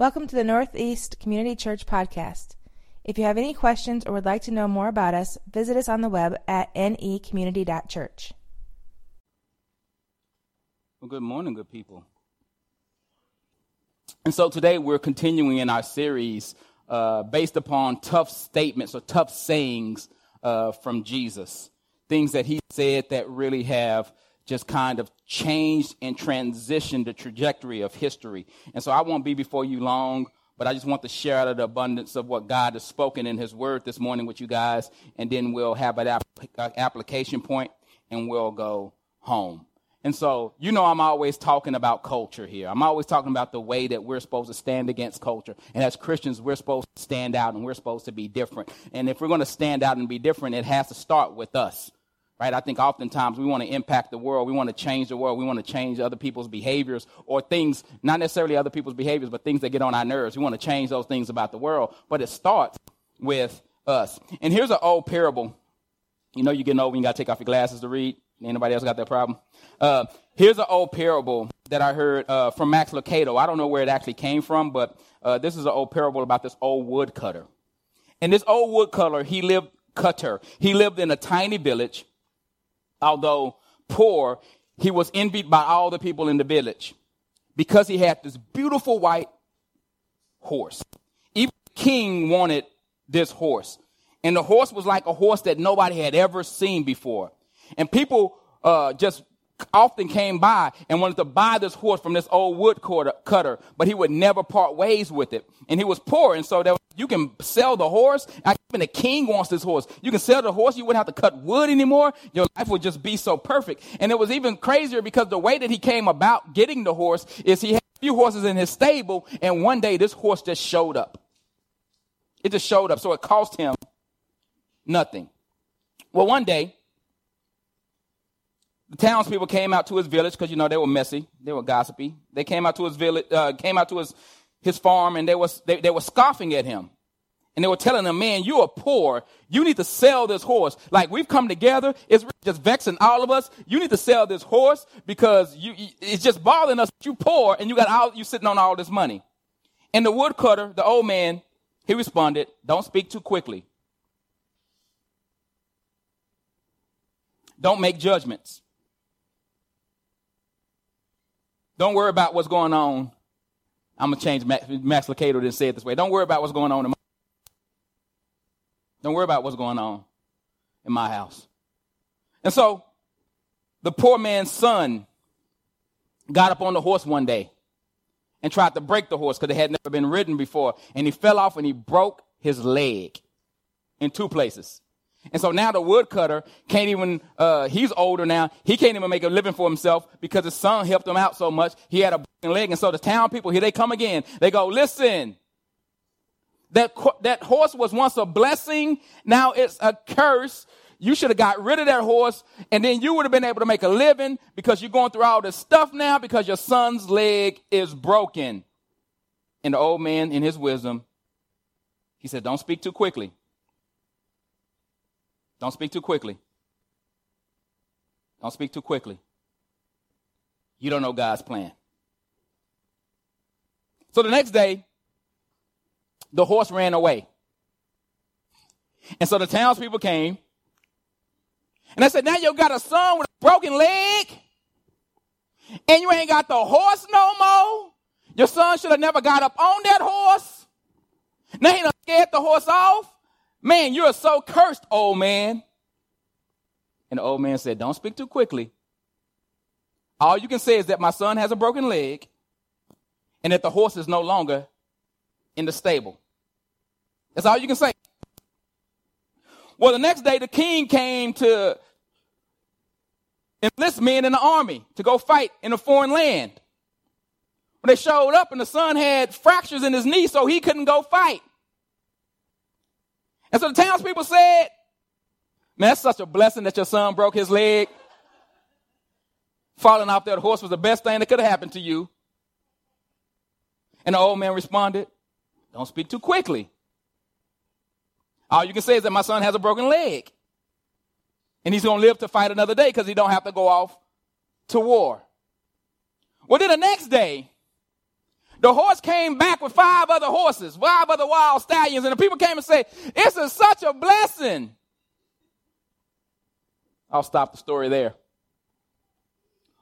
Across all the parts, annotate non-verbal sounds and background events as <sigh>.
Welcome to the Northeast Community Church podcast. If you have any questions or would like to know more about us, visit us on the web at necommunity.church. Well, good morning, good people. And so today we're continuing in our series uh, based upon tough statements or tough sayings uh, from Jesus. Things that he said that really have just kind of changed and transitioned the trajectory of history. And so I won't be before you long, but I just want to share out of the abundance of what God has spoken in his word this morning with you guys. And then we'll have an uh, application point and we'll go home. And so, you know, I'm always talking about culture here. I'm always talking about the way that we're supposed to stand against culture. And as Christians, we're supposed to stand out and we're supposed to be different. And if we're going to stand out and be different, it has to start with us right? I think oftentimes we want to impact the world. We want to change the world. We want to change other people's behaviors or things, not necessarily other people's behaviors, but things that get on our nerves. We want to change those things about the world. But it starts with us. And here's an old parable. You know, you're getting old when you got to take off your glasses to read. Anybody else got that problem? Uh, here's an old parable that I heard uh, from Max Lucado. I don't know where it actually came from, but uh, this is an old parable about this old woodcutter. And this old woodcutter, he lived cutter. He lived in a tiny village although poor, he was envied by all the people in the village because he had this beautiful white horse. Even the king wanted this horse. And the horse was like a horse that nobody had ever seen before. And people uh, just often came by and wanted to buy this horse from this old wood cutter, but he would never part ways with it. And he was poor, and so there, you can sell the horse. Even the king wants this horse. You can sell the horse. You wouldn't have to cut wood anymore. Your life would just be so perfect. And it was even crazier because the way that he came about getting the horse is he had a few horses in his stable, and one day this horse just showed up. It just showed up, so it cost him nothing. Well, one day, the townspeople came out to his village because you know they were messy, they were gossipy. They came out to his village, uh, came out to his his farm, and they was they, they were scoffing at him, and they were telling him, "Man, you are poor. You need to sell this horse. Like we've come together, it's just vexing all of us. You need to sell this horse because you it's just bothering us. You poor, and you got all you sitting on all this money." And the woodcutter, the old man, he responded, "Don't speak too quickly. Don't make judgments." Don't worry about what's going on. I'm gonna change Max, Lucado to say it this way. Don't worry about what's going on in my Don't worry about what's going on in my house. And so the poor man's son got up on the horse one day and tried to break the horse because it had never been ridden before. And he fell off and he broke his leg in two places. And so now the woodcutter can't even, uh, he's older now. He can't even make a living for himself because his son helped him out so much. He had a broken leg. And so the town people, here they come again. They go, listen, that, that horse was once a blessing. Now it's a curse. You should have got rid of that horse and then you would have been able to make a living because you're going through all this stuff now because your son's leg is broken. And the old man in his wisdom, he said, don't speak too quickly. Don't speak too quickly. Don't speak too quickly. You don't know God's plan. So the next day, the horse ran away. And so the townspeople came. And I said, Now you got a son with a broken leg. And you ain't got the horse no more. Your son should have never got up on that horse. Now he done scared the horse off. Man, you're so cursed, old man. And the old man said, Don't speak too quickly. All you can say is that my son has a broken leg and that the horse is no longer in the stable. That's all you can say. Well, the next day, the king came to enlist men in the army to go fight in a foreign land. When they showed up, and the son had fractures in his knee, so he couldn't go fight. And so the townspeople said, Man, that's such a blessing that your son broke his leg. Falling off that horse was the best thing that could have happened to you. And the old man responded, Don't speak too quickly. All you can say is that my son has a broken leg. And he's going to live to fight another day because he don't have to go off to war. Well, then the next day, the horse came back with five other horses, five other wild stallions, and the people came and said, This is such a blessing. I'll stop the story there.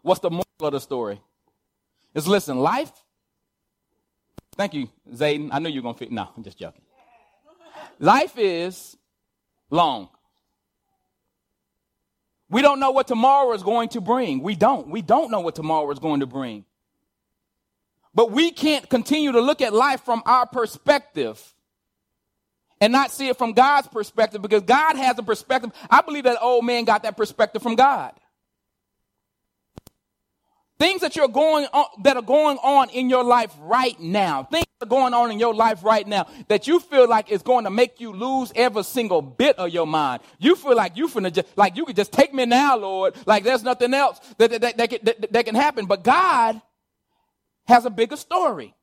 What's the moral of the story? Is listen, life. Thank you, Zayden. I knew you were to fit. No, I'm just joking. Life is long. We don't know what tomorrow is going to bring. We don't. We don't know what tomorrow is going to bring. But we can't continue to look at life from our perspective and not see it from God's perspective because God has a perspective. I believe that old man got that perspective from God. Things that you're going on, that are going on in your life right now, things that are going on in your life right now that you feel like is going to make you lose every single bit of your mind. You feel like you finna just, like you could just take me now, Lord. Like there's nothing else that, that, that, that, that, that can happen. But God has a bigger story.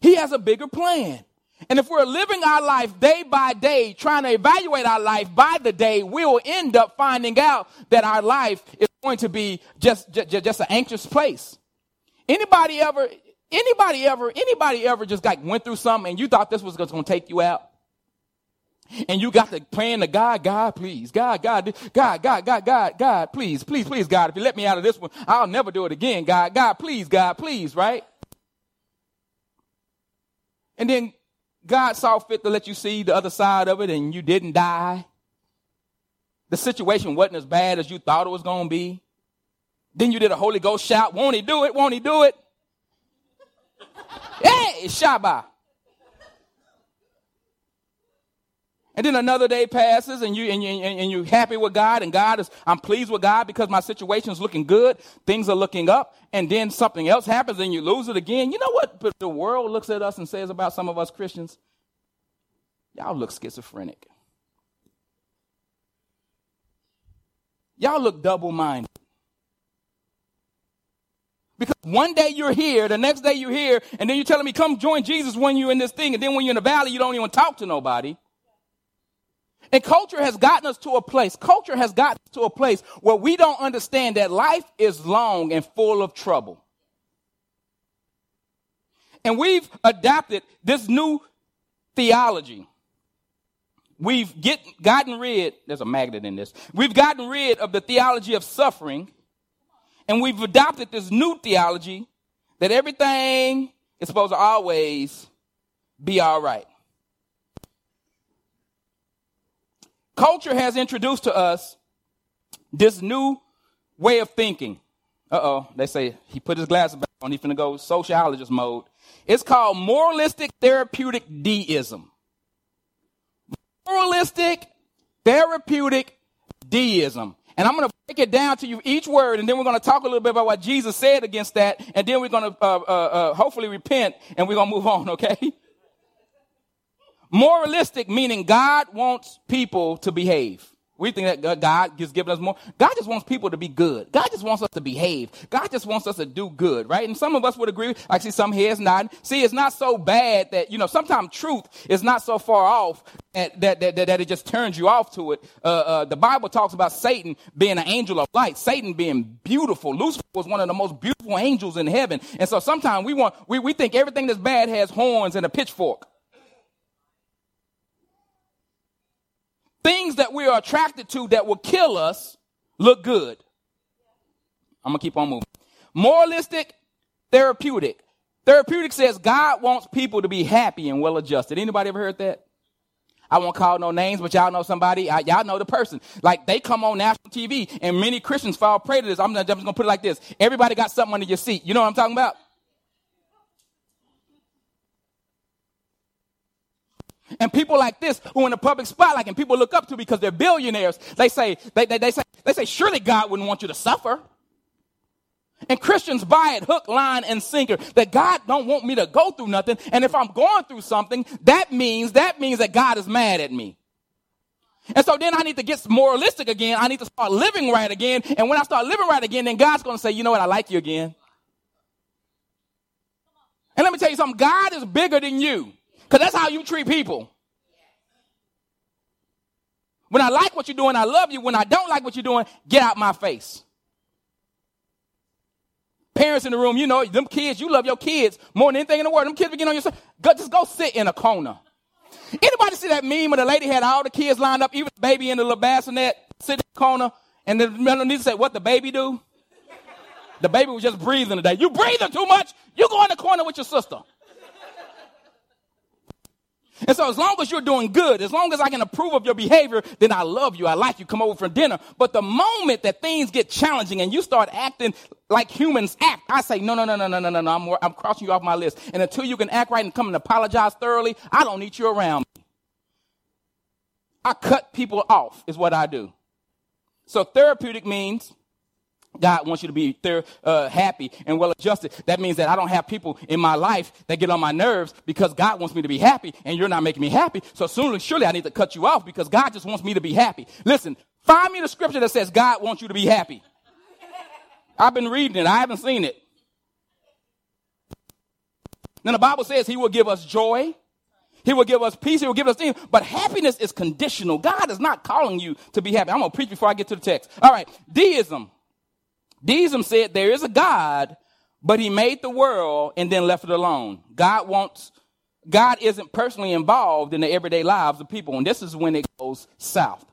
He has a bigger plan. And if we're living our life day by day, trying to evaluate our life by the day, we'll end up finding out that our life is going to be just, just, just an anxious place. Anybody ever, anybody ever, anybody ever just like went through something and you thought this was going to take you out? And you got to praying to God, God, please, God, God, God, God, God, God, God, please, please, please, God, if you let me out of this one, I'll never do it again, God, God, please, God, please, right? And then God saw fit to let you see the other side of it and you didn't die. The situation wasn't as bad as you thought it was going to be. Then you did a Holy Ghost shout, won't he do it? Won't he do it? <laughs> hey, Shabbat. And then another day passes and you and you and you're happy with God and God is I'm pleased with God because my situation is looking good, things are looking up, and then something else happens and you lose it again. You know what but the world looks at us and says about some of us Christians? Y'all look schizophrenic. Y'all look double-minded. Because one day you're here, the next day you're here, and then you're telling me, come join Jesus when you're in this thing, and then when you're in the valley, you don't even talk to nobody. And culture has gotten us to a place, culture has gotten to a place where we don't understand that life is long and full of trouble. And we've adapted this new theology. We've get, gotten rid, there's a magnet in this. We've gotten rid of the theology of suffering, and we've adopted this new theology that everything is supposed to always be all right. Culture has introduced to us this new way of thinking. Uh oh, they say he put his glasses back on, he's gonna go sociologist mode. It's called moralistic therapeutic deism. Moralistic therapeutic deism. And I'm going to break it down to you each word, and then we're going to talk a little bit about what Jesus said against that, and then we're going to uh, uh, uh, hopefully repent, and we're going to move on, okay? <laughs> Moralistic meaning God wants people to behave. We think that God has given us more. God just wants people to be good. God just wants us to behave. God just wants us to do good, right? And some of us would agree. I see some heads nodding. See, it's not so bad that, you know, sometimes truth is not so far off that, that, that, that it just turns you off to it. Uh, uh, the Bible talks about Satan being an angel of light, Satan being beautiful. Lucifer was one of the most beautiful angels in heaven. And so sometimes we want, we, we think everything that's bad has horns and a pitchfork. Things that we are attracted to that will kill us look good. I'm going to keep on moving. Moralistic, therapeutic. Therapeutic says God wants people to be happy and well adjusted. Anybody ever heard that? I won't call no names, but y'all know somebody. I, y'all know the person. Like they come on national TV, and many Christians fall prey to this. I'm, I'm just gonna put it like this: Everybody got something under your seat. You know what I'm talking about? And people like this who in the public spotlight and people look up to because they're billionaires, they say, they, they, they say, they say, surely God wouldn't want you to suffer. And Christians buy it hook, line, and sinker that God don't want me to go through nothing. And if I'm going through something, that means, that means that God is mad at me. And so then I need to get moralistic again. I need to start living right again. And when I start living right again, then God's going to say, you know what? I like you again. And let me tell you something. God is bigger than you. Because that's how you treat people. When I like what you're doing, I love you. When I don't like what you're doing, get out my face. Parents in the room, you know, them kids, you love your kids more than anything in the world. Them kids begin on your. Go, just go sit in a corner. Anybody see that meme where the lady had all the kids lined up, even the baby in the little bassinet, sit in the corner, and the underneath said, what the baby do? The baby was just breathing today. You breathing too much, you go in the corner with your sister. And so as long as you're doing good, as long as I can approve of your behavior, then I love you. I like you. Come over for dinner. But the moment that things get challenging and you start acting like humans act, I say, no, no, no, no, no, no, no, no. I'm, I'm crossing you off my list. And until you can act right and come and apologize thoroughly, I don't need you around me. I cut people off is what I do. So therapeutic means God wants you to be there, uh, happy and well adjusted. That means that I don't have people in my life that get on my nerves because God wants me to be happy and you're not making me happy. So soon surely I need to cut you off because God just wants me to be happy. Listen, find me the scripture that says God wants you to be happy. I've been reading it. I haven't seen it. Then the Bible says he will give us joy. He will give us peace. He will give us things. But happiness is conditional. God is not calling you to be happy. I'm going to preach before I get to the text. All right. Deism. Deism said there is a God, but he made the world and then left it alone. God wants, God isn't personally involved in the everyday lives of people. And this is when it goes south.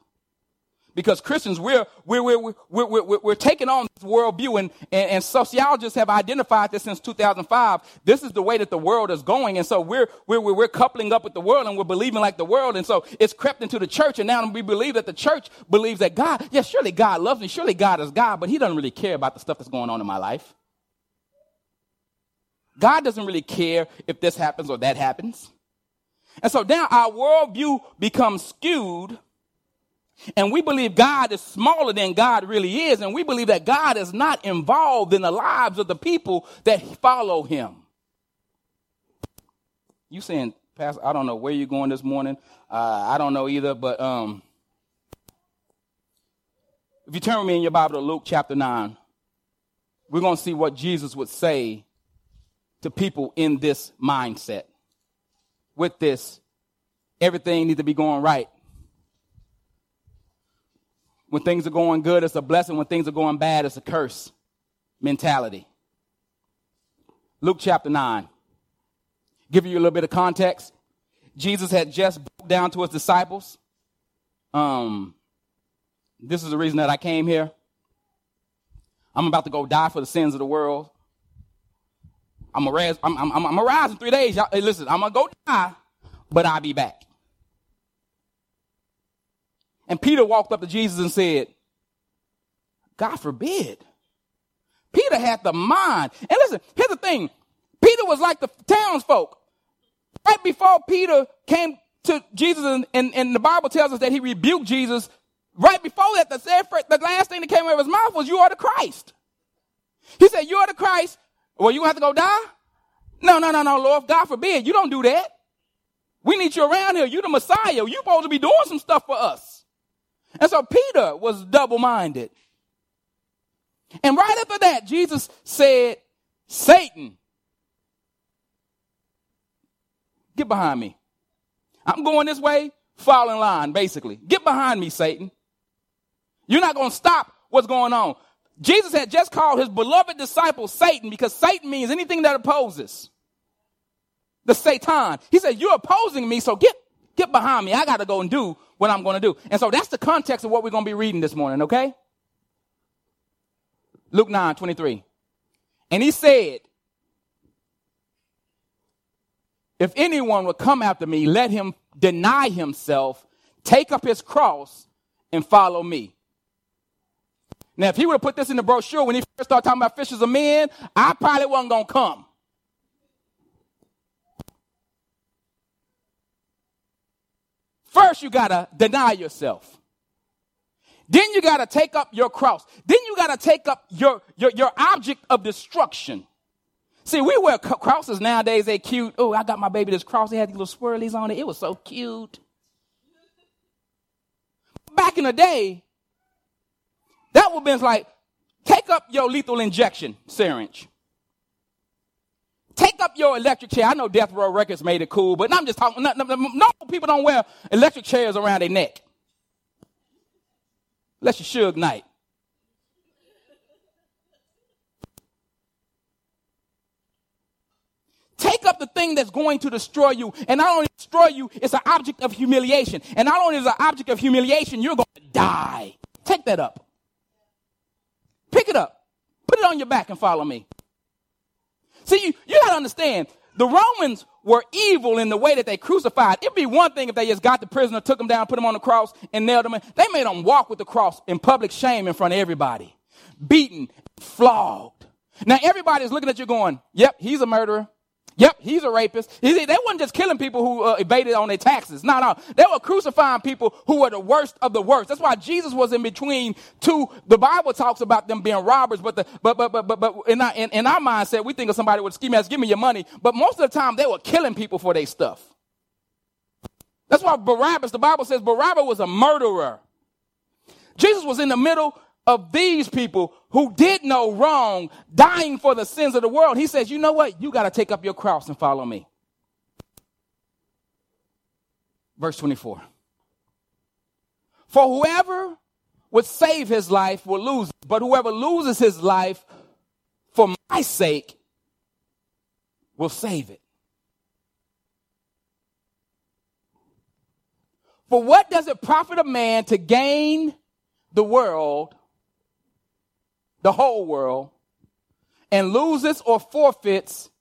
Because Christians, we're, we're, we're, we're, we're, we're taking on this worldview, and, and, and, sociologists have identified this since 2005. This is the way that the world is going. And so we're, we're, we're coupling up with the world and we're believing like the world. And so it's crept into the church. And now we believe that the church believes that God, yes, surely God loves me. Surely God is God, but he doesn't really care about the stuff that's going on in my life. God doesn't really care if this happens or that happens. And so now our worldview becomes skewed and we believe God is smaller than God really is. And we believe that God is not involved in the lives of the people that follow him. You saying, Pastor, I don't know where you're going this morning. Uh, I don't know either, but um, if you turn with me in your Bible to Luke chapter 9, we're going to see what Jesus would say to people in this mindset. With this, everything needs to be going right when things are going good, it's a blessing. When things are going bad, it's a curse mentality. Luke chapter 9. Give you a little bit of context. Jesus had just broke down to his disciples. Um, this is the reason that I came here. I'm about to go die for the sins of the world. I'm gonna rise, I'm, I'm, I'm gonna rise in three days. Y'all, hey, listen, I'm gonna go die, but I'll be back. And Peter walked up to Jesus and said, God forbid. Peter had the mind. And listen, here's the thing. Peter was like the townsfolk. Right before Peter came to Jesus, and, and, and the Bible tells us that he rebuked Jesus. Right before that, the, the last thing that came out of his mouth was, You are the Christ. He said, You are the Christ. Well, you have to go die? No, no, no, no, Lord. God forbid. You don't do that. We need you around here. You're the Messiah. You're supposed to be doing some stuff for us. And so Peter was double minded. And right after that, Jesus said, Satan, get behind me. I'm going this way, fall in line, basically. Get behind me, Satan. You're not going to stop what's going on. Jesus had just called his beloved disciple Satan because Satan means anything that opposes. The Satan. He said, You're opposing me, so get, get behind me. I got to go and do what I'm going to do. And so that's the context of what we're going to be reading this morning, okay? Luke 9, 23. And he said, If anyone would come after me, let him deny himself, take up his cross, and follow me. Now, if he would have put this in the brochure when he first started talking about fishers of men, I probably wasn't going to come. First, you got to deny yourself. Then you got to take up your cross. Then you got to take up your, your, your object of destruction. See, we wear crosses nowadays. They cute. Oh, I got my baby this cross. It had these little swirlies on it. It was so cute. Back in the day, that would have been like, take up your lethal injection syringe. Take up your electric chair. I know Death Row Records made it cool, but I'm just talking. No, no, no people don't wear electric chairs around their neck. Unless you Suge Knight. take up the thing that's going to destroy you. And not only destroy you, it's an object of humiliation. And not only is an object of humiliation, you're going to die. Take that up. Pick it up. Put it on your back and follow me. See, you, you got to understand, the Romans were evil in the way that they crucified. It'd be one thing if they just got the prisoner, took him down, put him on the cross, and nailed him. In. They made him walk with the cross in public shame in front of everybody, beaten, flogged. Now everybody's looking at you going, yep, he's a murderer. Yep, he's a rapist. They weren't just killing people who uh, evaded on their taxes. No, no. They were crucifying people who were the worst of the worst. That's why Jesus was in between two. The Bible talks about them being robbers, but the, but, but, but, but, but in our, in, in our mindset, we think of somebody with a scheme as give me your money. But most of the time, they were killing people for their stuff. That's why Barabbas, the Bible says Barabbas was a murderer. Jesus was in the middle of these people who did no wrong, dying for the sins of the world. He says, you know what? You got to take up your cross and follow me. Verse 24. For whoever would save his life will lose it, but whoever loses his life for my sake will save it. For what does it profit a man to gain the world the whole world, and loses or forfeits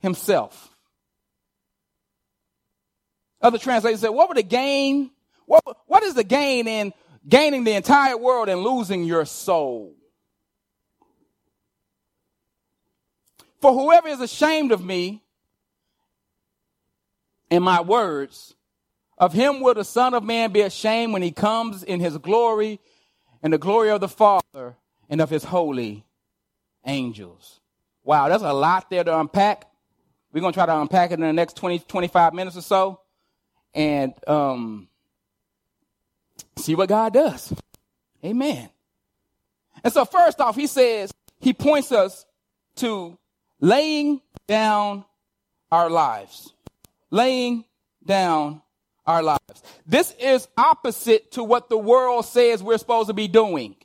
himself. Other translators say, what would the gain? What, what is the gain in gaining the entire world and losing your soul? For whoever is ashamed of me and my words, of him will the Son of Man be ashamed when he comes in his glory and the glory of the Father and of his holy angels. Wow, there's a lot there to unpack. We're going to try to unpack it in the next 20, 25 minutes or so and um, see what God does. Amen. And so, first off, he says, he points us to laying down our lives. Laying down our lives. This is opposite to what the world says we're supposed to be doing.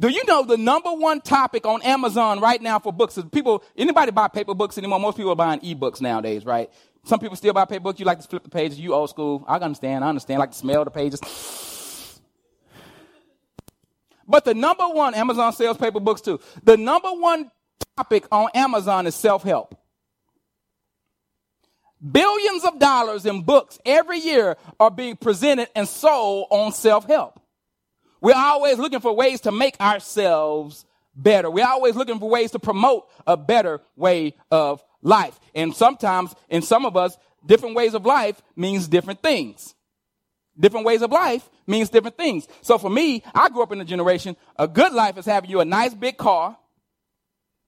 Do you know the number one topic on Amazon right now for books is people, anybody buy paper books anymore? Most people are buying ebooks nowadays, right? Some people still buy paper books. You like to flip the pages. You old school. I understand. I understand. I like to smell the pages. But the number one, Amazon sells paper books too. The number one topic on Amazon is self-help. Billions of dollars in books every year are being presented and sold on self-help. We're always looking for ways to make ourselves better. We're always looking for ways to promote a better way of life. And sometimes, in some of us, different ways of life means different things. Different ways of life means different things. So for me, I grew up in a generation, a good life is having you a nice big car.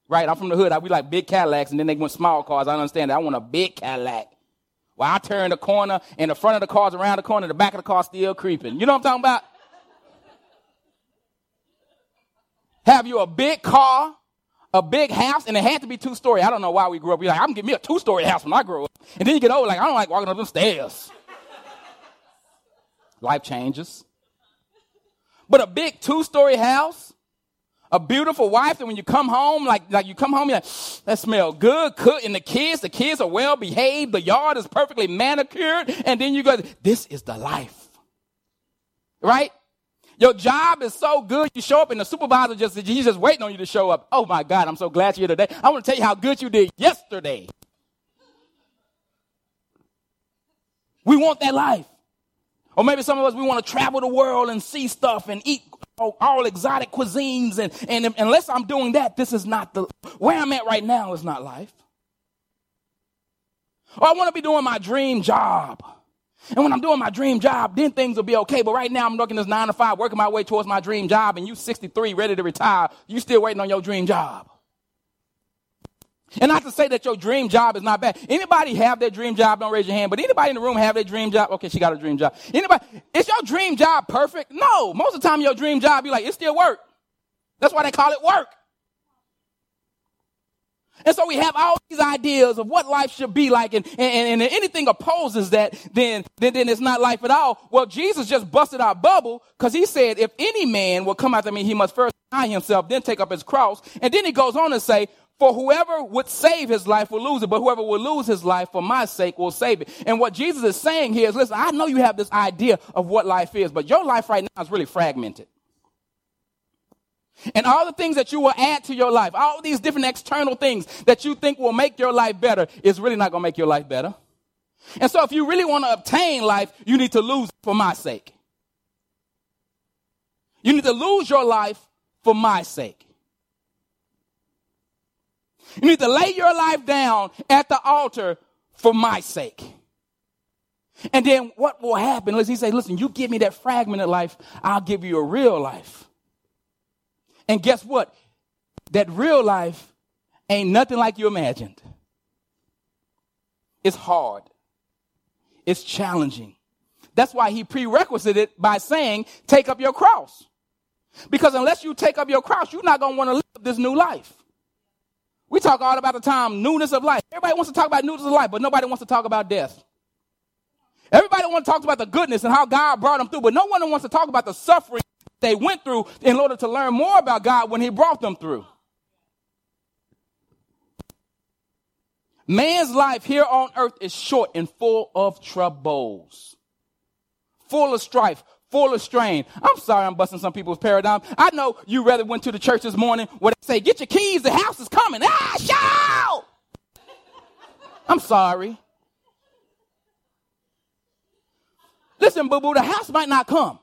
Right, I'm from the hood. I we like big Cadillacs, and then they want small cars. I understand that. I want a big Cadillac. Well, I turn the corner, and the front of the car's around the corner, the back of the car still creeping. You know what I'm talking about? Have you a big car, a big house, and it had to be two story. I don't know why we grew up. We're like, I'm gonna give me a two story house when I grow up. And then you get old, like, I don't like walking up them stairs. Life changes. But a big two story house, a beautiful wife that when you come home, like, like you come home, you're like, that smell good, cook, and the kids, the kids are well behaved, the yard is perfectly manicured, and then you go, this is the life. Right? Your job is so good, you show up and the supervisor just, he's just waiting on you to show up. Oh my God, I'm so glad you're here today. I want to tell you how good you did yesterday. We want that life. Or maybe some of us, we want to travel the world and see stuff and eat all, all exotic cuisines. And, and unless I'm doing that, this is not the, where I'm at right now is not life. Or I want to be doing my dream job. And when I'm doing my dream job, then things will be okay. But right now, I'm working this nine to five, working my way towards my dream job, and you 63, ready to retire. You still waiting on your dream job. And not to say that your dream job is not bad. Anybody have their dream job? Don't raise your hand. But anybody in the room have their dream job? Okay, she got a dream job. Anybody? Is your dream job perfect? No. Most of the time, your dream job, you're like, it still work. That's why they call it work. And so we have all these ideas of what life should be like, and, and, and anything opposes that, then, then, then it's not life at all. Well, Jesus just busted our bubble because he said, if any man will come after me, he must first deny himself, then take up his cross. And then he goes on to say, For whoever would save his life will lose it, but whoever will lose his life for my sake will save it. And what Jesus is saying here is, listen, I know you have this idea of what life is, but your life right now is really fragmented. And all the things that you will add to your life, all these different external things that you think will make your life better, is really not going to make your life better. And so if you really want to obtain life, you need to lose for my sake. You need to lose your life for my sake. You need to lay your life down at the altar for my sake. And then what will happen? Let's he say, listen, you give me that fragmented life, I'll give you a real life. And guess what? That real life ain't nothing like you imagined. It's hard. It's challenging. That's why he prerequisited it by saying, take up your cross. Because unless you take up your cross, you're not going to want to live this new life. We talk all about the time newness of life. Everybody wants to talk about newness of life, but nobody wants to talk about death. Everybody wants to talk about the goodness and how God brought them through, but no one wants to talk about the suffering they went through in order to learn more about God when He brought them through. Man's life here on earth is short and full of troubles, full of strife, full of strain. I'm sorry I'm busting some people's paradigm. I know you rather went to the church this morning where they say, get your keys, the house is coming. Ah, shout! I'm sorry. Listen, boo boo, the house might not come.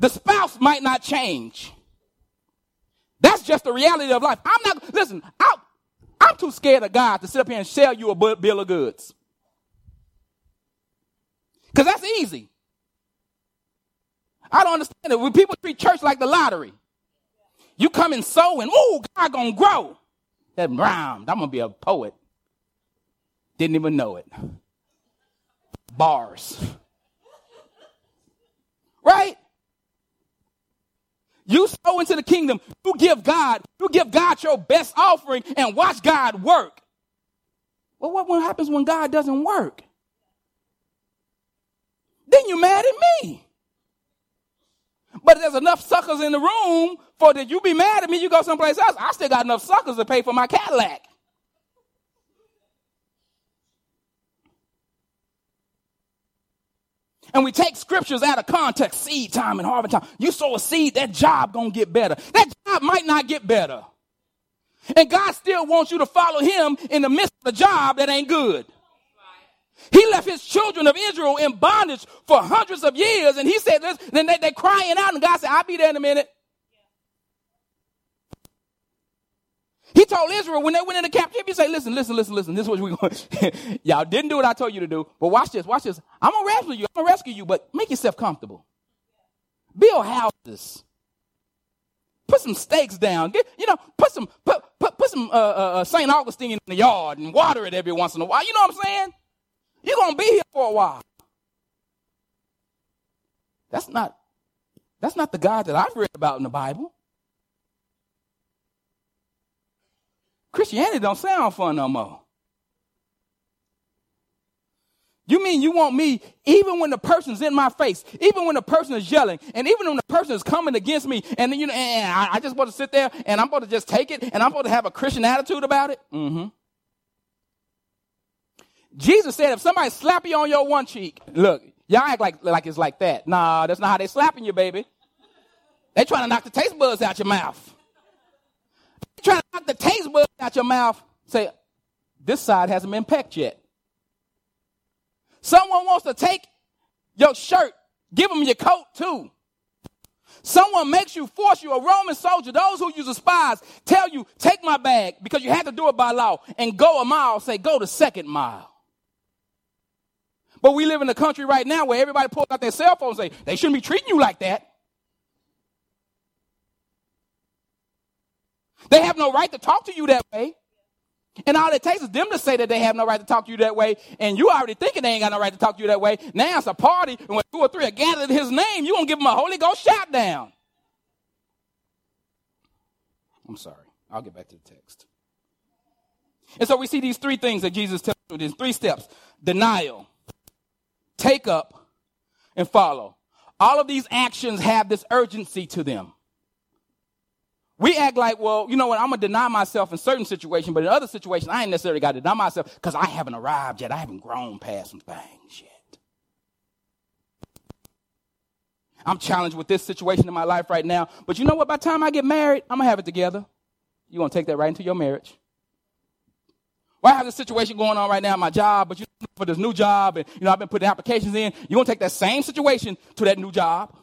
The spouse might not change. That's just the reality of life. I'm not, listen, I'm, I'm too scared of God to sit up here and sell you a bill of goods. Because that's easy. I don't understand it. When people treat church like the lottery, you come and sow and, oh, God gonna grow. That rhymed. I'm gonna be a poet. Didn't even know it. Bars. Right? You sow into the kingdom. You give God, you give God your best offering and watch God work. Well, what, happens when God doesn't work? then you're mad at me. But there's enough suckers in the room for that you be mad at me, you go someplace else. I still got enough suckers to pay for my Cadillac. And we take scriptures out of context, seed time and harvest time. You sow a seed, that job gonna get better. That job might not get better. And God still wants you to follow him in the midst of the job that ain't good. He left his children of Israel in bondage for hundreds of years. And he said, then they, they're crying out. And God said, I'll be there in a minute. He told Israel when they went into captivity, he said, listen, listen, listen, listen. This is what we're going <laughs> Y'all didn't do what I told you to do. But watch this, watch this. I'm going to rescue you. I'm going to rescue you, but make yourself comfortable. Build houses. Put some stakes down. Get, you know, put some, put, put, put some uh, uh, uh St. Augustine in the yard and water it every once in a while. You know what I'm saying? You're going to be here for a while. That's not, that's not the God that I've read about in the Bible. Christianity don't sound fun no more. You mean you want me, even when the person's in my face, even when the person is yelling, and even when the person is coming against me, and you know, and I, I just want to sit there and I'm supposed to just take it, and I'm supposed to have a Christian attitude about it? Mm-hmm. Jesus said, if somebody slap you on your one cheek, look, y'all act like, like it's like that. Nah, that's not how they slapping you, baby. They trying to knock the taste buds out your mouth. Trying to knock the taste buds out your mouth. Say, this side hasn't been pecked yet. Someone wants to take your shirt, give them your coat too. Someone makes you, force you, a Roman soldier, those who use the spies, tell you, take my bag because you had to do it by law and go a mile, say, go the second mile. But we live in a country right now where everybody pulls out their cell phone and say, they shouldn't be treating you like that. They have no right to talk to you that way. And all it takes is them to say that they have no right to talk to you that way, and you already thinking they ain't got no right to talk to you that way. Now it's a party, and when two or three are gathered in his name, you're gonna give them a Holy Ghost shout down. I'm sorry. I'll get back to the text. And so we see these three things that Jesus tells us, these three steps. Denial, take up, and follow. All of these actions have this urgency to them. We act like, well, you know what, I'm gonna deny myself in certain situations, but in other situations, I ain't necessarily got to deny myself because I haven't arrived yet. I haven't grown past some things yet. I'm challenged with this situation in my life right now. But you know what? By the time I get married, I'm going to have it together. You're going to take that right into your marriage. Well, I have this situation going on right now in my job, but you for this new job, and you know I've been putting applications in. You're gonna take that same situation to that new job.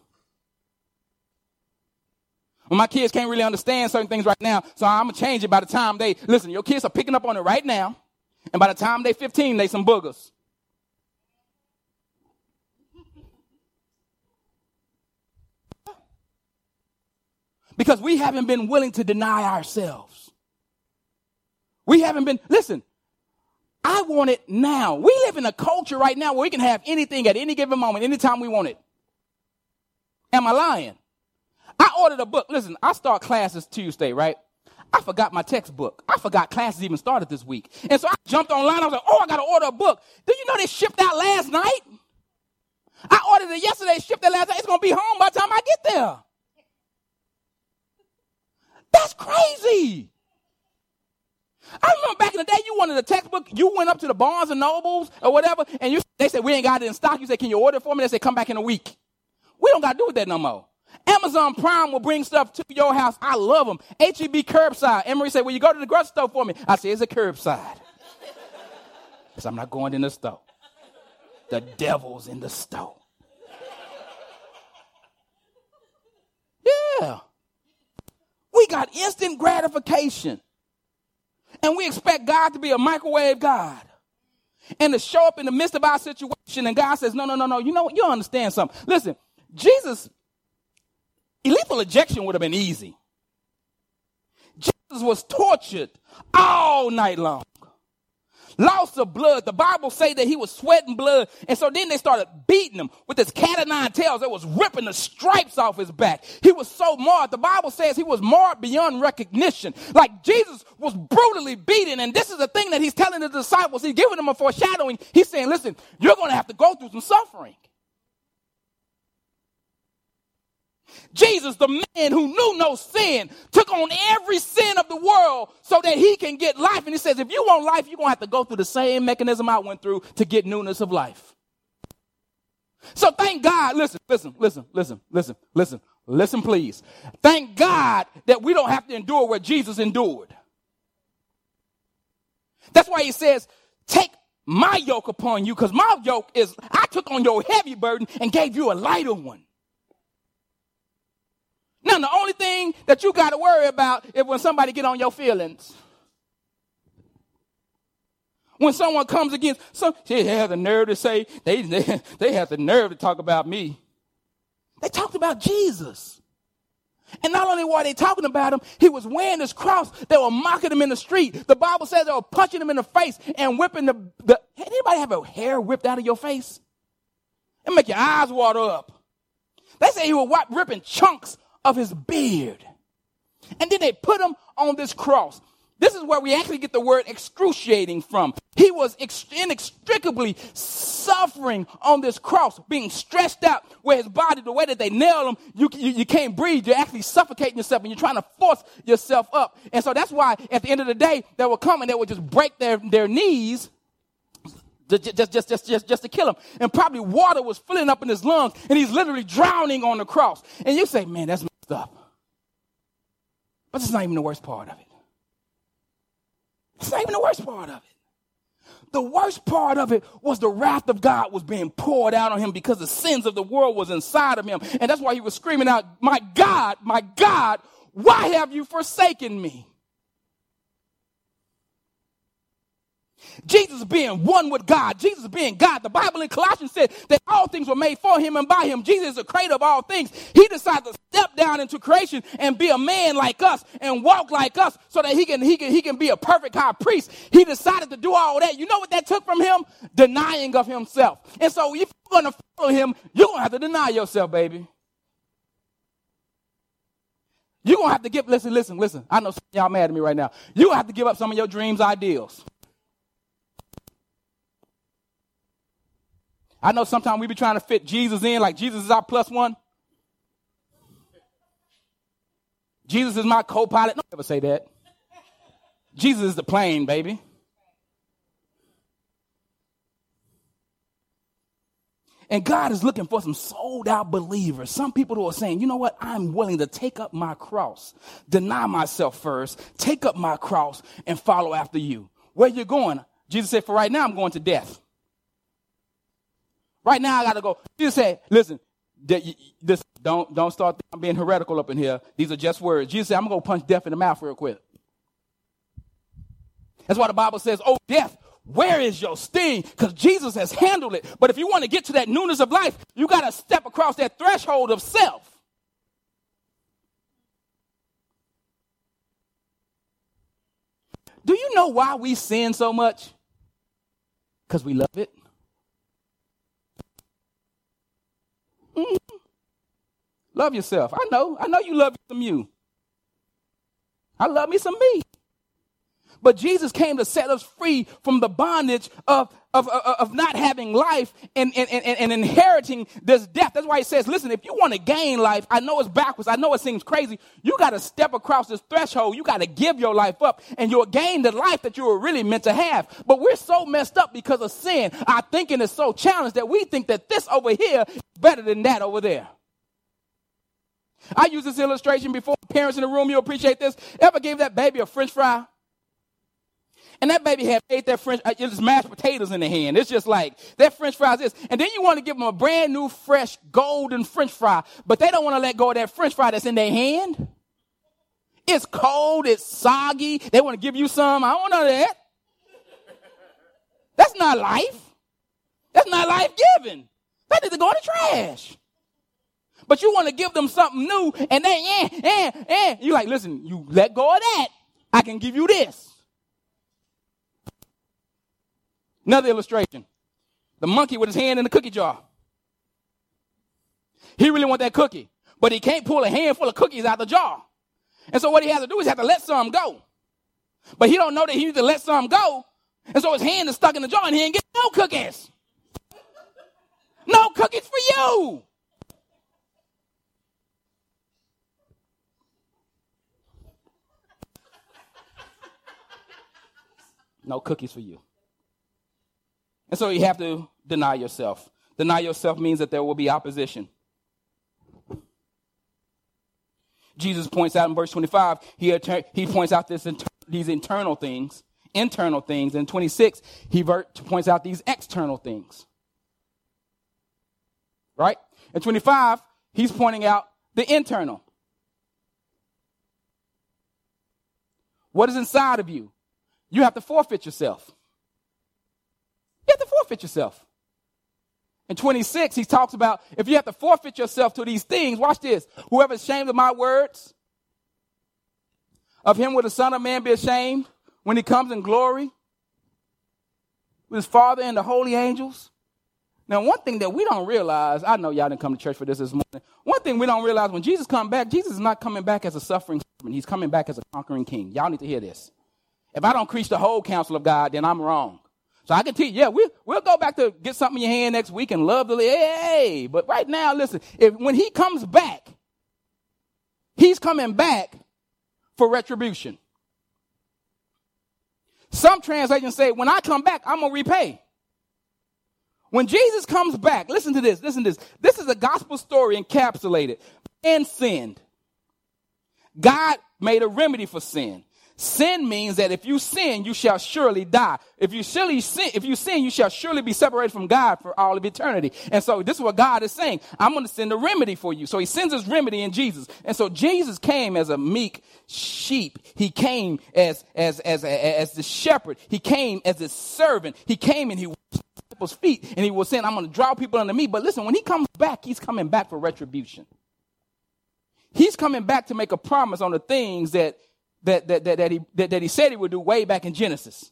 Well, my kids can't really understand certain things right now, so I'm gonna change it by the time they listen. Your kids are picking up on it right now, and by the time they're 15, they some boogers. because we haven't been willing to deny ourselves. We haven't been, listen, I want it now. We live in a culture right now where we can have anything at any given moment, anytime we want it. Am I lying? I ordered a book. Listen, I start classes Tuesday, right? I forgot my textbook. I forgot classes even started this week. And so I jumped online. I was like, oh, I got to order a book. Do you know they shipped out last night? I ordered it yesterday, shipped it last night. It's going to be home by the time I get there. That's crazy. I remember back in the day, you wanted a textbook, you went up to the Barnes and Nobles or whatever, and you, they said, we ain't got it in stock. You said, can you order it for me? They said, come back in a week. We don't got to do that no more. Amazon Prime will bring stuff to your house. I love them. HEB curbside. Emery said, Will you go to the grocery store for me. I said, it's a curbside. <laughs> Because I'm not going in the store. The devil's in the store. Yeah. We got instant gratification. And we expect God to be a microwave God. And to show up in the midst of our situation, and God says, No, no, no, no. You know? You understand something. Listen, Jesus, lethal injection would have been easy. Jesus was tortured all night long loss of blood. The Bible say that he was sweating blood. And so then they started beating him with his cat of nine tails that was ripping the stripes off his back. He was so marred. The Bible says he was marred beyond recognition. Like Jesus was brutally beaten. And this is the thing that he's telling the disciples. He's giving them a foreshadowing. He's saying, listen, you're going to have to go through some suffering. Jesus, the man who knew no sin, took on every sin of the world so that he can get life. And he says, if you want life, you're going to have to go through the same mechanism I went through to get newness of life. So thank God. Listen, listen, listen, listen, listen, listen, listen, please. Thank God that we don't have to endure what Jesus endured. That's why he says, take my yoke upon you, because my yoke is, I took on your heavy burden and gave you a lighter one. Now, the only thing that you got to worry about is when somebody get on your feelings. When someone comes against, some, they have the nerve to say, they, they, <laughs> they have the nerve to talk about me. They talked about Jesus. And not only were they talking about him, he was wearing his cross. They were mocking him in the street. The Bible says they were punching him in the face and whipping the, the anybody have a hair whipped out of your face? It make your eyes water up. They say he was ripping chunks of his beard. And then they put him on this cross. This is where we actually get the word excruciating from. He was inextricably suffering on this cross, being stretched out where his body, the way that they nail him, you, you, you, can't breathe. You're actually suffocating yourself and you're trying to force yourself up. And so that's why at the end of the day, they would come and they would just break their, their knees just, just, just, just, just to kill him. And probably water was filling up in his lungs and he's literally drowning on the cross. And you say, man, that's messed up. But it's not even the worst part of it. It's not even the worst part of it. The worst part of it was the wrath of God was being poured out on him because the sins of the world was inside of him. And that's why he was screaming out, my God, my God, why have you forsaken me? Jesus being one with God, Jesus being God. The Bible in Colossians said that all things were made for him and by him. Jesus is the creator of all things. He decided to step down into creation and be a man like us and walk like us so that he can, he can, he can be a perfect high priest. He decided to do all that. You know what that took from him? Denying of himself. And so if you're going to follow him, you're going to have to deny yourself, baby. You're going to have to give, listen, listen, listen. I know y'all mad at me right now. You're going to have to give up some of your dreams, ideals. I know sometimes we be trying to fit Jesus in, like Jesus is our plus one. Jesus is my co-pilot. Don't ever say that. Jesus is the plane, baby. And God is looking for some sold out believers. Some people who are saying, you know what? I'm willing to take up my cross, deny myself first, take up my cross and follow after you. Where you going? Jesus said, for right now, I'm going to death. Right now, I got to go. Jesus said, listen, this, don't, don't start being heretical up in here. These are just words. Jesus said, I'm going to punch death in the mouth real quick. That's why the Bible says, oh, death, where is your sting? Because Jesus has handled it. But if you want to get to that newness of life, you got to step across that threshold of self. Do you know why we sin so much? Because we love it. Mm-hmm. Love yourself. I know. I know you love some you. I love me some me. But Jesus came to set us free from the bondage of, of, of, of not having life and, and, and, and, inheriting this death. That's why he says, listen, if you want to gain life, I know it's backwards. I know it seems crazy. You got to step across this threshold. You got to give your life up and you'll gain the life that you were really meant to have. But we're so messed up because of sin. Our thinking is so challenged that we think that this over here is better than that over there. I use this illustration before. Parents in the room, you appreciate this. Ever gave that baby a french fry? And that baby had ate that French, uh, it's mashed potatoes in the hand. It's just like, that French fries is. And then you want to give them a brand new, fresh, golden French fry, but they don't want to let go of that French fry that's in their hand. It's cold, it's soggy. They want to give you some. I don't know that. That's not life. That's not life giving. That needs to go in the trash. But you want to give them something new, and then, yeah, yeah, yeah. You're like, listen, you let go of that. I can give you this. Another illustration. The monkey with his hand in the cookie jar. He really want that cookie, but he can't pull a handful of cookies out the jar. And so what he has to do is have to let some go. But he don't know that he needs to let some go. And so his hand is stuck in the jar and he ain't get no cookies. No cookies for you. No cookies for you. And so you have to deny yourself. Deny yourself means that there will be opposition. Jesus points out in verse 25, he, he points out this, these internal things, internal things. In 26, he points out these external things. Right? In 25, he's pointing out the internal. What is inside of you? You have to forfeit yourself. You have to forfeit yourself. In 26, he talks about if you have to forfeit yourself to these things, watch this. Whoever is ashamed of my words, of him will the Son of Man be ashamed when he comes in glory with his Father and the holy angels. Now, one thing that we don't realize, I know y'all didn't come to church for this this morning. One thing we don't realize when Jesus comes back, Jesus is not coming back as a suffering servant. He's coming back as a conquering king. Y'all need to hear this. If I don't preach the whole counsel of God, then I'm wrong. So I can teach, yeah, we, we'll go back to get something in your hand next week and love the, hey, but right now, listen, if, when he comes back, he's coming back for retribution. Some translations say, when I come back, I'm going to repay. When Jesus comes back, listen to this, listen to this. This is a gospel story encapsulated. and sinned. God made a remedy for sin. Sin means that if you sin, you shall surely die. If you surely sin, if you sin, you shall surely be separated from God for all of eternity. And so this is what God is saying. I'm going to send a remedy for you. So he sends his remedy in Jesus. And so Jesus came as a meek sheep. He came as, as, as, as, the shepherd. He came as a servant. He came and he washed people's feet and he was saying, I'm going to draw people unto me. But listen, when he comes back, he's coming back for retribution. He's coming back to make a promise on the things that that, that, that, that, he, that, that he said he would do way back in Genesis.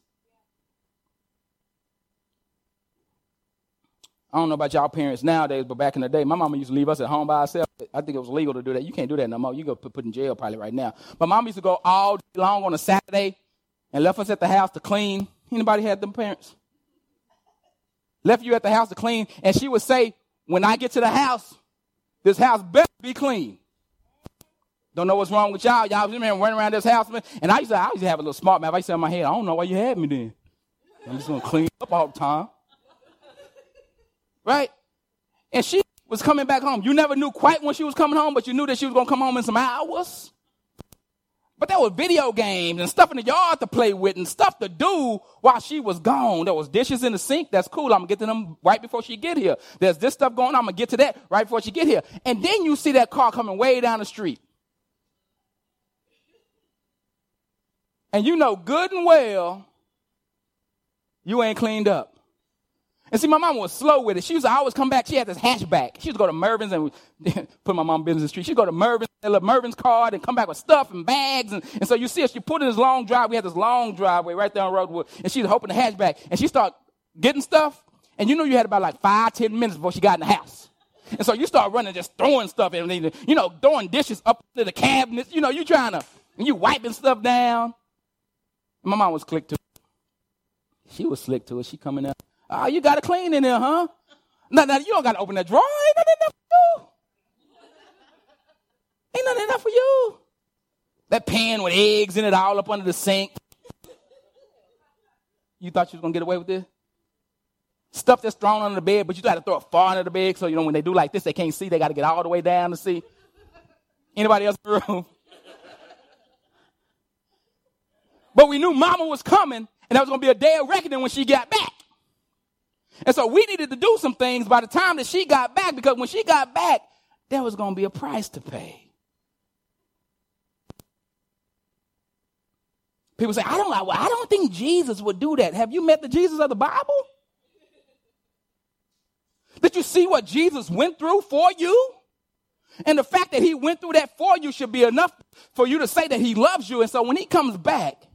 I don't know about y'all parents nowadays, but back in the day, my mama used to leave us at home by ourselves. I think it was legal to do that. You can't do that no more. You go put, put in jail probably right now. But mom used to go all day long on a Saturday and left us at the house to clean. Anybody had them parents? Left you at the house to clean, and she would say, "When I get to the house, this house better be clean." Don't know what's wrong with y'all. Y'all just man running around this house, man. And I used to, I used to have a little smart mouth. I used to have my head, I don't know why you had me then. I'm just gonna clean up all the time. Right? And she was coming back home. You never knew quite when she was coming home, but you knew that she was gonna come home in some hours. But there was video games and stuff in the yard to play with and stuff to do while she was gone. There was dishes in the sink. That's cool. I'm gonna get to them right before she get here. There's this stuff going on. I'm gonna get to that right before she get here. And then you see that car coming way down the street. And you know good and well you ain't cleaned up. And see, my mom was slow with it. She to always come back. She had this hatchback. She used to go to Mervyn's and <laughs> put my mom business in the street. She'd go to Mervyn's, and Mervyn's card and come back with stuff and bags. And, and so you see her, she put in this long drive. We had this long driveway right there on Roadwood. And she was hoping the hatchback. And she started getting stuff. And you know you had about like five, ten minutes before she got in the house. And so you start running, just throwing stuff in, you know, throwing dishes up to the cabinets. You know, you trying to, and you wiping stuff down. My mom was click to it. She was slick to it. She coming out. Oh, ah, you got to clean in there, huh? No, no, you don't got to open that drawer. Ain't nothing in there for you. Ain't nothing in there for you. That pan with eggs in it all up under the sink. You thought you was going to get away with this? Stuff that's thrown under the bed, but you got to throw it far under the bed so, you know, when they do like this, they can't see. They got to get all the way down to see. Anybody else in the room? But we knew mama was coming, and that was going to be a day of reckoning when she got back. And so we needed to do some things by the time that she got back because when she got back, there was going to be a price to pay. People say, I don't, I don't think Jesus would do that. Have you met the Jesus of the Bible? Did you see what Jesus went through for you? And the fact that he went through that for you should be enough for you to say that he loves you. And so when he comes back,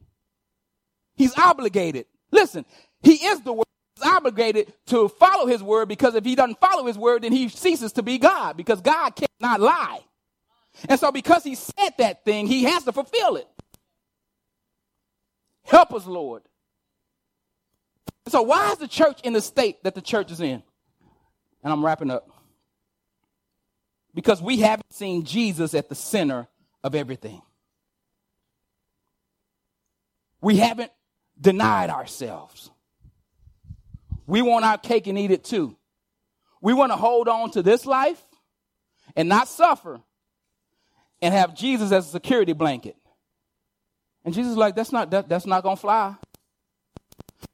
he's obligated. Listen, he is the word He's obligated to follow his word because if he doesn't follow his word, then he ceases to be God because God cannot lie. And so because he said that thing, he has to fulfill it. Help us, Lord. So why is the church in the state that the church is in? And I'm wrapping up. Because we haven't seen Jesus at the center of everything. We haven't denied ourselves. We want our cake and eat it too. We want to hold on to this life and not suffer and have Jesus as a security blanket. And Jesus is like, that's not, that, that's not going to fly.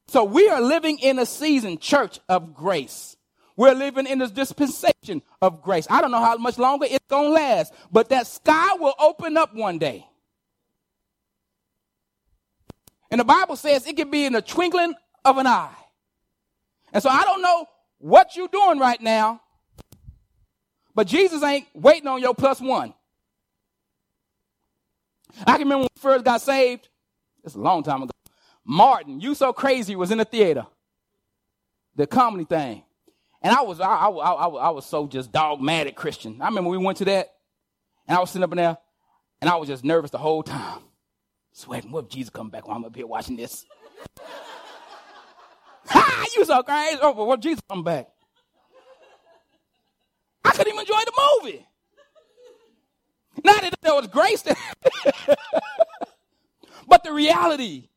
So we are living in a season, church, of grace. We're living in this dispensation of grace. I don't know how much longer it's going to last, but that sky will open up one day. And the Bible says it can be in the twinkling of an eye. And so I don't know what you're doing right now, but Jesus ain't waiting on your plus one. I can remember when we first got saved. It's a long time ago. Martin, you so crazy was in the theater, the comedy thing, and I was I, I, I, I was so just dogmatic Christian. I remember we went to that, and I was sitting up in there, and I was just nervous the whole time, sweating. What if Jesus come back while I'm up here watching this? <laughs> Ha! You so crazy. Oh, well, Jesus come back. I couldn't even enjoy the movie. Not that there was grace there. <laughs> but the reality.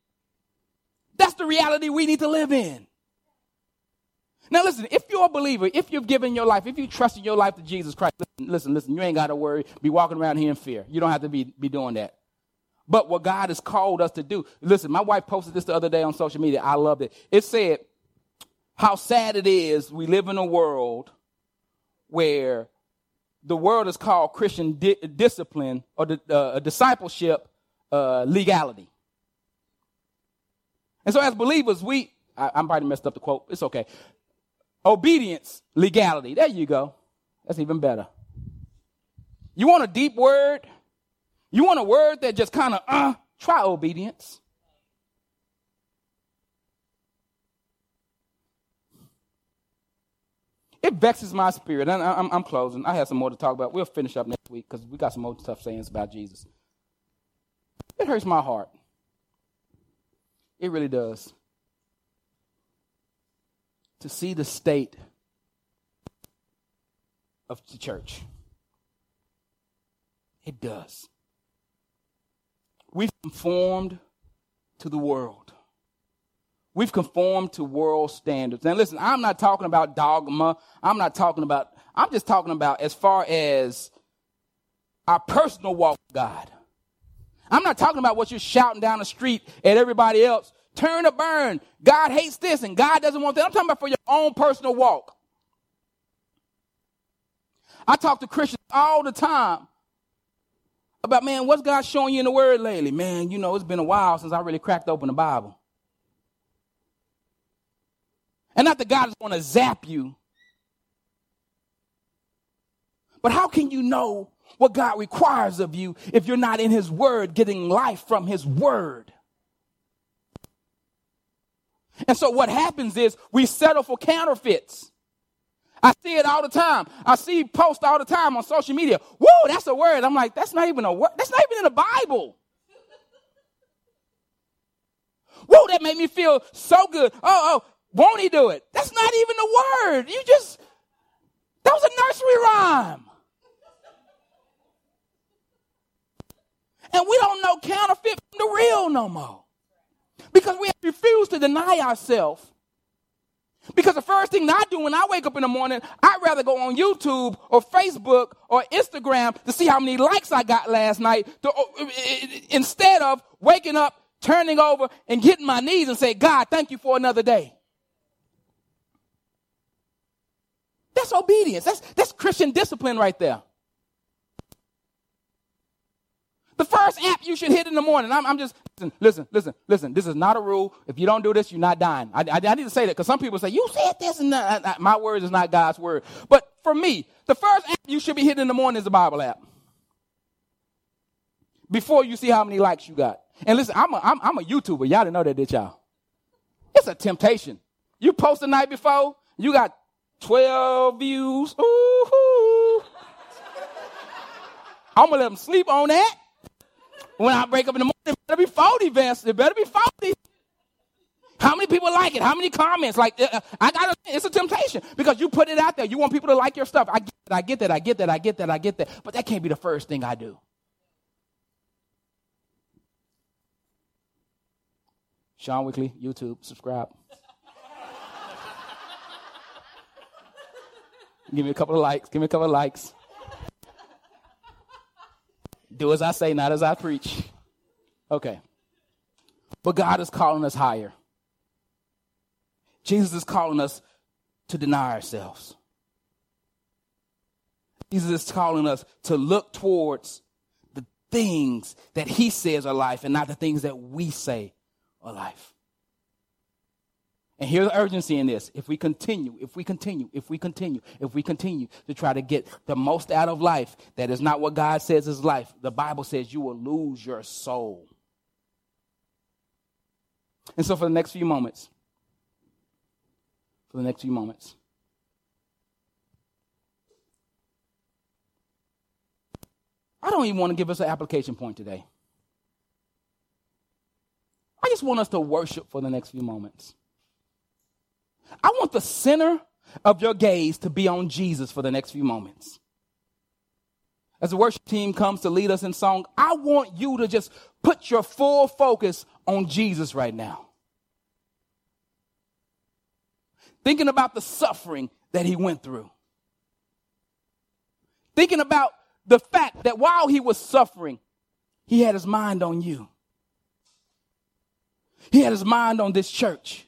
That's the reality we need to live in. Now, listen, if you're a believer, if you've given your life, if you trusted your life to Jesus Christ, listen, listen, listen, you ain't got to worry, be walking around here in fear. You don't have to be, be doing that. But what God has called us to do, listen, my wife posted this the other day on social media. I loved it. It said, how sad it is we live in a world where the world is called Christian di- discipline or di- uh, discipleship uh, legality. And so, as believers, we, I, I'm probably messed up the quote. It's okay. Obedience, legality. There you go. That's even better. You want a deep word? You want a word that just kind of, uh, try obedience. It vexes my spirit. And I'm, I'm closing. I have some more to talk about. We'll finish up next week because we got some more tough sayings about Jesus. It hurts my heart. It really does. To see the state of the church. It does. We've conformed to the world. We've conformed to world standards. And listen, I'm not talking about dogma. I'm not talking about, I'm just talking about as far as our personal walk with God. I'm not talking about what you're shouting down the street at everybody else. Turn or burn. God hates this and God doesn't want that. I'm talking about for your own personal walk. I talk to Christians all the time about, man, what's God showing you in the Word lately? Man, you know, it's been a while since I really cracked open the Bible. And not that God is going to zap you, but how can you know what God requires of you if you're not in His Word, getting life from His Word? And so what happens is we settle for counterfeits. I see it all the time. I see posts all the time on social media. Whoa, that's a word. I'm like, that's not even a word. That's not even in the Bible. Whoa, that made me feel so good. Oh, oh, won't he do it? That's not even a word. You just, that was a nursery rhyme. And we don't know counterfeit from the real no more. Because we refuse to deny ourselves because the first thing I do when I wake up in the morning, I'd rather go on YouTube or Facebook or Instagram to see how many likes I got last night to, uh, instead of waking up, turning over, and getting my knees and say, God, thank you for another day. That's obedience. That's, that's Christian discipline right there. The first app you should hit in the morning. I'm, I'm just, listen, listen, listen, listen. This is not a rule. If you don't do this, you're not dying. I, I, I need to say that because some people say, you said this and that. My words is not God's word. But for me, the first app you should be hitting in the morning is the Bible app. Before you see how many likes you got. And listen, I'm a, I'm, I'm a YouTuber. Y'all didn't know that, did y'all? It's a temptation. You post the night before, you got 12 views. Ooh, I'm going to let them sleep on that when I break up in the morning, it better be 40, Vince. It better be 40. How many people like it? How many comments? Like, uh, I got it's a temptation because you put it out there. You want people to like your stuff. I get that, I get that, I get that, I get that, I get that. But that can't be the first thing I do. Sean Weekly, YouTube, subscribe. Give me a couple of likes. Give me a couple of likes. Do as I say, not as I preach. Okay. But God is calling us higher. Jesus is calling us to deny ourselves. Jesus is calling us to look towards the things that he says are life and not the things that we say are life. And here's the urgency in this. If we continue, if we continue, if we continue, if we continue to try to get the most out of life, that is not what God says is life. The Bible says you will lose your soul. And so for the next few moments, for the next few moments, I don't even want to give us an application point today. I just want us to worship for the next few moments. I want the center of your gaze to be on Jesus for the next few moments. As the worship team comes to lead us in song, I want you to just put your full focus on Jesus right now. Thinking about the suffering that he went through. Thinking about the fact that while he was suffering, he had his mind on you. He had his mind on this church.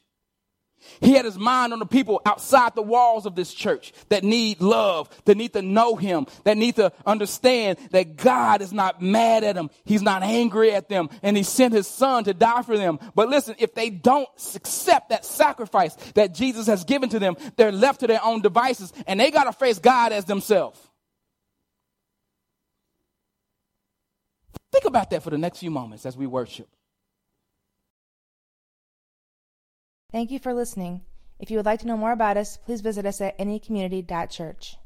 He had his mind on the people outside the walls of this church that need love, that need to know him, that need to understand that God is not mad at them. He's not angry at them. And he sent his son to die for them. But listen, if they don't accept that sacrifice that Jesus has given to them, they're left to their own devices and they got to face God as themselves. Think about that for the next few moments as we worship. Thank you for listening. If you would like to know more about us, please visit us at anycommunity.church.